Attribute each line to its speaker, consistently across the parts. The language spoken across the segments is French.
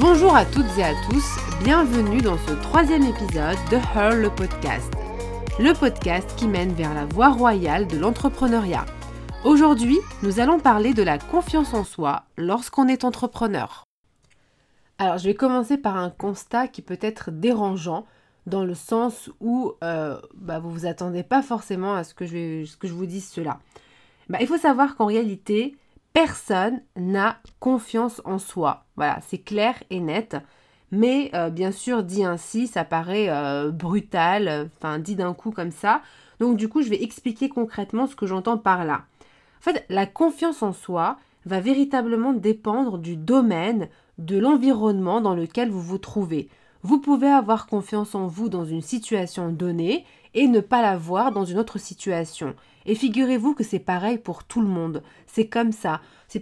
Speaker 1: Bonjour à toutes et à tous, bienvenue dans ce troisième épisode de Her le podcast. Le podcast qui mène vers la voie royale de l'entrepreneuriat. Aujourd'hui, nous allons parler de la confiance en soi lorsqu'on est entrepreneur. Alors, je vais commencer par un constat qui peut être dérangeant dans le sens où euh, bah, vous ne vous attendez pas forcément à ce que je, ce que je vous dise cela. Bah, il faut savoir qu'en réalité, personne n'a confiance en soi. Voilà, c'est clair et net. Mais euh, bien sûr, dit ainsi, ça paraît euh, brutal, enfin dit d'un coup comme ça. Donc du coup, je vais expliquer concrètement ce que j'entends par là. En fait, la confiance en soi va véritablement dépendre du domaine, de l'environnement dans lequel vous vous trouvez. Vous pouvez avoir confiance en vous dans une situation donnée et ne pas l'avoir dans une autre situation. Et figurez-vous que c'est pareil pour tout le monde. C'est comme ça.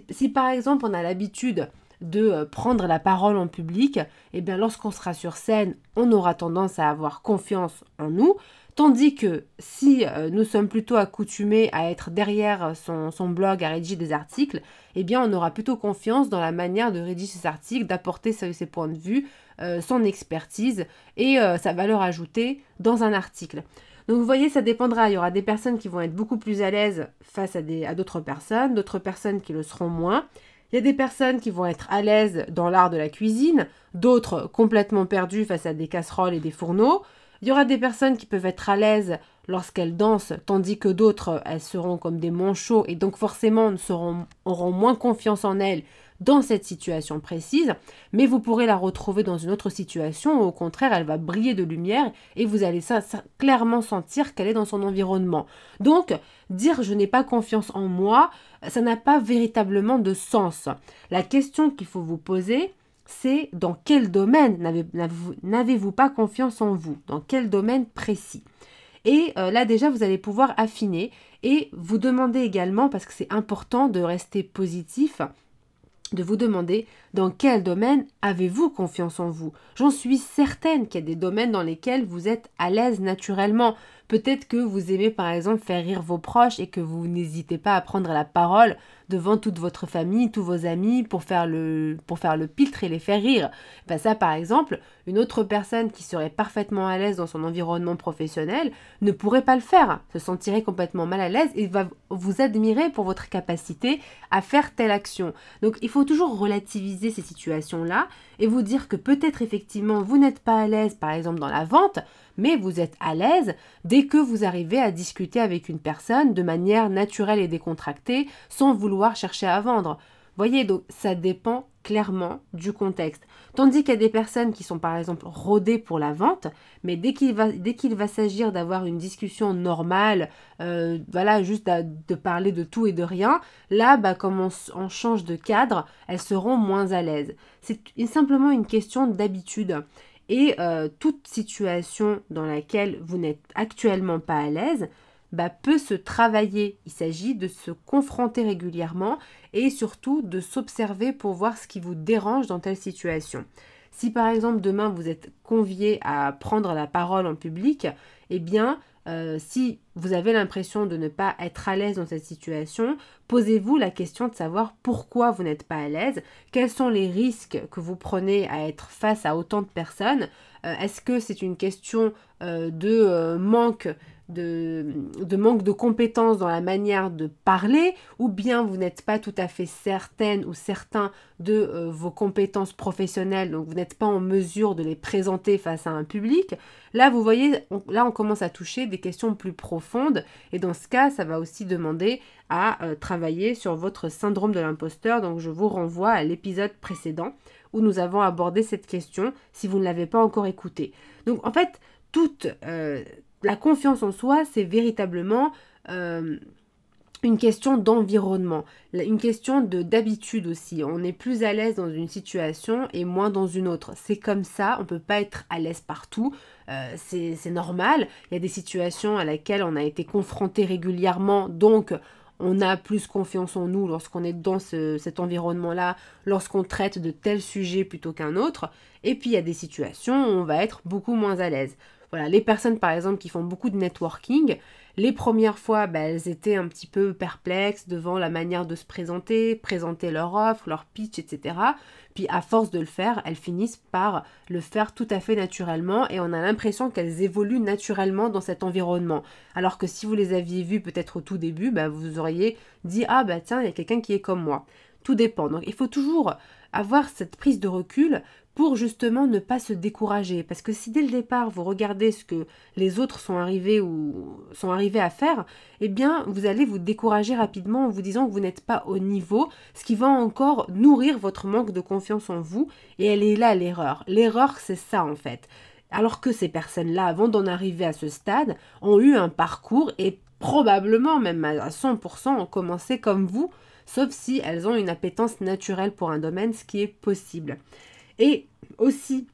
Speaker 1: Si par exemple on a l'habitude de euh, prendre la parole en public, eh bien lorsqu'on sera sur scène, on aura tendance à avoir confiance en nous, tandis que si euh, nous sommes plutôt accoutumés à être derrière son, blog, à rédiger des articles, eh bien on aura plutôt confiance dans la manière de rédiger ses articles, d'apporter ses, points de vue, euh, son expertise et sa valeur ajoutée dans un article. Donc vous voyez, ça dépendra. Il y aura des personnes qui vont être beaucoup plus à l'aise face à d'autres personnes, d'autres personnes qui le seront moins. Il y a des personnes qui vont être à l'aise dans l'art de la cuisine, d'autres complètement perdues face à des casseroles et des fourneaux. Il y aura des personnes qui peuvent être à l'aise lorsqu'elles dansent, tandis que d'autres, elles seront comme des manchots et donc forcément auront moins confiance en elles dans cette situation précise, mais vous pourrez la retrouver dans une autre situation où au contraire elle va briller de lumière et vous allez clairement sentir qu'elle est dans son environnement. Donc, dire je n'ai pas confiance en moi, ça n'a pas véritablement de sens. La question qu'il faut vous poser, c'est dans quel domaine n'avez-vous pas confiance en vous? Dans quel domaine précis? Et euh, là déjà, vous allez pouvoir affiner et vous demander également, parce que c'est important de rester positif, de vous demander dans quel domaine avez-vous confiance en vous. J'en suis certaine qu'il y a des domaines dans lesquels vous êtes à l'aise naturellement. Peut-être que vous aimez par exemple faire rire vos proches et que vous n'hésitez pas à prendre la parole devant toute votre famille, tous vos amis pour faire le, pour faire le piltre et les faire rire. Ben ça par exemple, une autre personne qui serait parfaitement à l'aise dans son environnement professionnel ne pourrait pas le faire, se sentirait complètement mal à l'aise et va vous admirer pour votre capacité à faire telle action. Donc il faut toujours relativiser ces situations-là et vous dire que peut-être effectivement vous n'êtes pas à l'aise par exemple dans la vente, mais vous êtes à l'aise dès que vous arrivez à discuter avec une personne de manière naturelle et décontractée sans vouloir chercher à vendre. Voyez, donc ça dépend clairement du contexte. Tandis qu'il y a des personnes qui sont par exemple rodées pour la vente, mais dès qu'il va, s'agir d'avoir une discussion normale, euh, voilà, juste de parler de tout et de rien, là, bah, comme on, change de cadre, elles seront moins à l'aise. C'est simplement une question d'habitude. Et euh, toute situation dans laquelle vous n'êtes actuellement pas à l'aise bah, peut se travailler. Il s'agit de se confronter régulièrement et surtout de s'observer pour voir ce qui vous dérange dans telle situation. Si par exemple demain vous êtes convié à prendre la parole en public, eh bien euh, si vous avez l'impression de ne pas être à l'aise dans cette situation, posez-vous la question de savoir pourquoi vous n'êtes pas à l'aise, quels sont les risques que vous prenez à être face à autant de personnes, euh, est-ce que c'est une question euh, de manque de, manque de compétences dans la manière de parler, ou bien vous n'êtes pas tout à fait certaine ou certain de euh, vos compétences professionnelles, donc vous n'êtes pas en mesure de les présenter face à un public. Là, vous voyez, là, on commence à toucher des questions plus profondes, et dans ce cas, ça va aussi demander à euh, travailler sur votre syndrome de l'imposteur. Donc, je vous renvoie à l'épisode précédent où nous avons abordé cette question si vous ne l'avez pas encore écouté. Donc, en fait, toute, euh, la confiance en soi, c'est véritablement euh, une question d'environnement, une question de d'habitude aussi. On est plus à l'aise dans une situation et moins dans une autre. C'est comme ça, on ne peut pas être à l'aise partout. Euh, c'est normal. Il y a des situations à laquelle on a été confronté régulièrement, donc on a plus confiance en nous lorsqu'on est dans cet environnement-là, lorsqu'on traite de tel sujet plutôt qu'un autre. Et puis il y a des situations où on va être beaucoup moins à l'aise Voilà, les personnes par exemple qui font beaucoup de networking, les premières fois, bah, elles étaient un petit peu perplexes devant la manière de se présenter, présenter leur offre, leur pitch, etc. Puis à force de le faire, elles finissent par le faire tout à fait naturellement et on a l'impression qu'elles évoluent naturellement dans cet environnement. Alors que si vous les aviez vues peut-être au tout début, bah, vous auriez dit ah bah tiens, il y a quelqu'un qui est comme moi. Tout dépend. Donc il faut toujours avoir cette prise de recul pour justement ne pas se décourager. Parce que si dès le départ vous regardez ce que les autres sont arrivés ou sont arrivés à faire, eh bien vous allez vous décourager rapidement en vous disant que vous n'êtes pas au niveau, ce qui va encore nourrir votre manque de confiance en vous. Et elle est là l'erreur. L'erreur c'est ça en fait. Alors que ces personnes-là, avant d'en arriver à ce stade, ont eu un parcours et probablement même à 100% ont commencé comme vous, sauf si elles ont une appétence naturelle pour un domaine, ce qui est possible. Et aussi,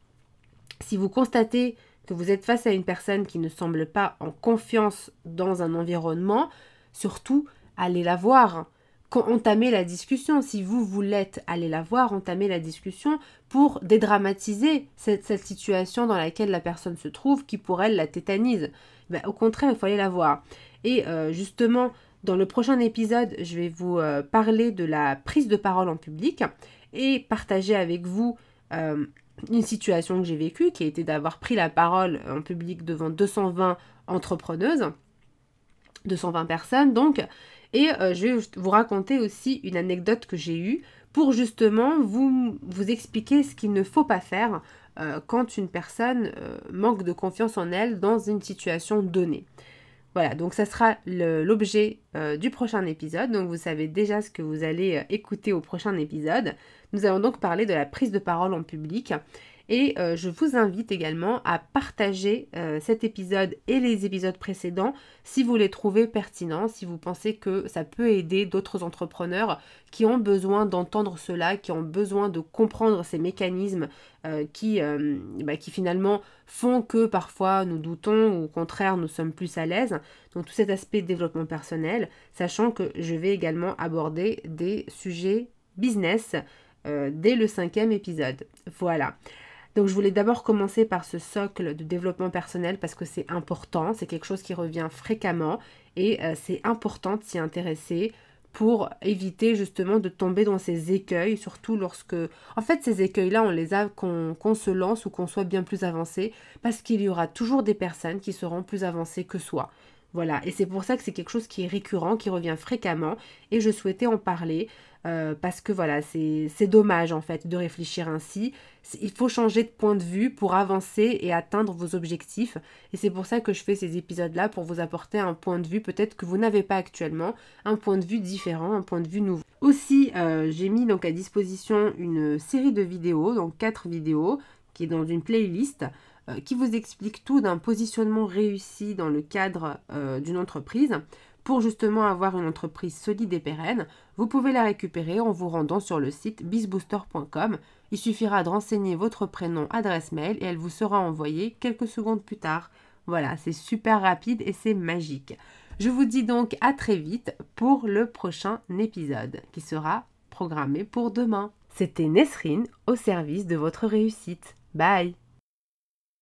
Speaker 1: si vous constatez que vous êtes face à une personne qui ne semble pas en confiance dans un environnement, surtout allez la voir. Entamer la discussion. Si vous, vous l'êtes, allez la voir, entamer la discussion pour dédramatiser cette, situation dans laquelle la personne se trouve qui pour elle la tétanise. Ben, au contraire, il faut aller la voir. Et euh, justement, dans le prochain épisode, je vais vous euh, parler de la prise de parole en public et partager avec vous euh, une situation que j'ai vécue, qui a été d'avoir pris la parole en public devant 220 entrepreneuses, 220 personnes donc, et euh, je vais vous raconter aussi une anecdote que j'ai eue pour justement vous, vous expliquer ce qu'il ne faut pas faire euh, quand une personne manque de confiance en elle dans une situation donnée. Voilà, donc ça sera l'objet du prochain épisode. Donc vous savez déjà ce que vous allez écouter au prochain épisode. Nous allons donc parler de la prise de parole en public. Et euh, je vous invite également à partager euh, cet épisode et les épisodes précédents si vous les trouvez pertinents, si vous pensez que ça peut aider d'autres entrepreneurs qui ont besoin d'entendre cela, qui ont besoin de comprendre ces mécanismes euh, qui, bah, qui finalement font que parfois nous doutons ou au contraire nous sommes plus à l'aise. Donc tout cet aspect développement personnel, sachant que je vais également aborder des sujets business dès le cinquième épisode. Voilà. Donc je voulais d'abord commencer par ce socle de développement personnel parce que c'est important, c'est quelque chose qui revient fréquemment et euh, c'est important de s'y intéresser pour éviter justement de tomber dans ces écueils, surtout lorsque... En fait, ces écueils-là, on les a qu'on se lance ou qu'on soit bien plus avancé, parce qu'il y aura toujours des personnes qui seront plus avancées que soi. Voilà, et c'est pour ça que c'est quelque chose qui est récurrent, qui revient fréquemment, et je souhaitais en parler euh, parce que voilà, c'est dommage en fait de réfléchir ainsi. Il faut changer de point de vue pour avancer et atteindre vos objectifs, et c'est pour ça que je fais ces épisodes-là, pour vous apporter un point de vue peut-être que vous n'avez pas actuellement, un point de vue différent, un point de vue nouveau. Aussi, euh, j'ai mis donc à disposition une série de vidéos, donc quatre vidéos, qui est dans une playlist euh, qui vous explique tout d'un positionnement réussi dans le cadre euh, d'une entreprise. Pour justement avoir une entreprise solide et pérenne, vous pouvez la récupérer en vous rendant sur le site bizbooster.com. Il suffira de renseigner votre prénom, adresse mail et elle vous sera envoyée quelques secondes plus tard. Voilà, c'est super rapide et c'est magique. Je vous dis donc à très vite pour le prochain épisode qui sera programmé pour demain. C'était Nesrine au service de votre réussite. Bye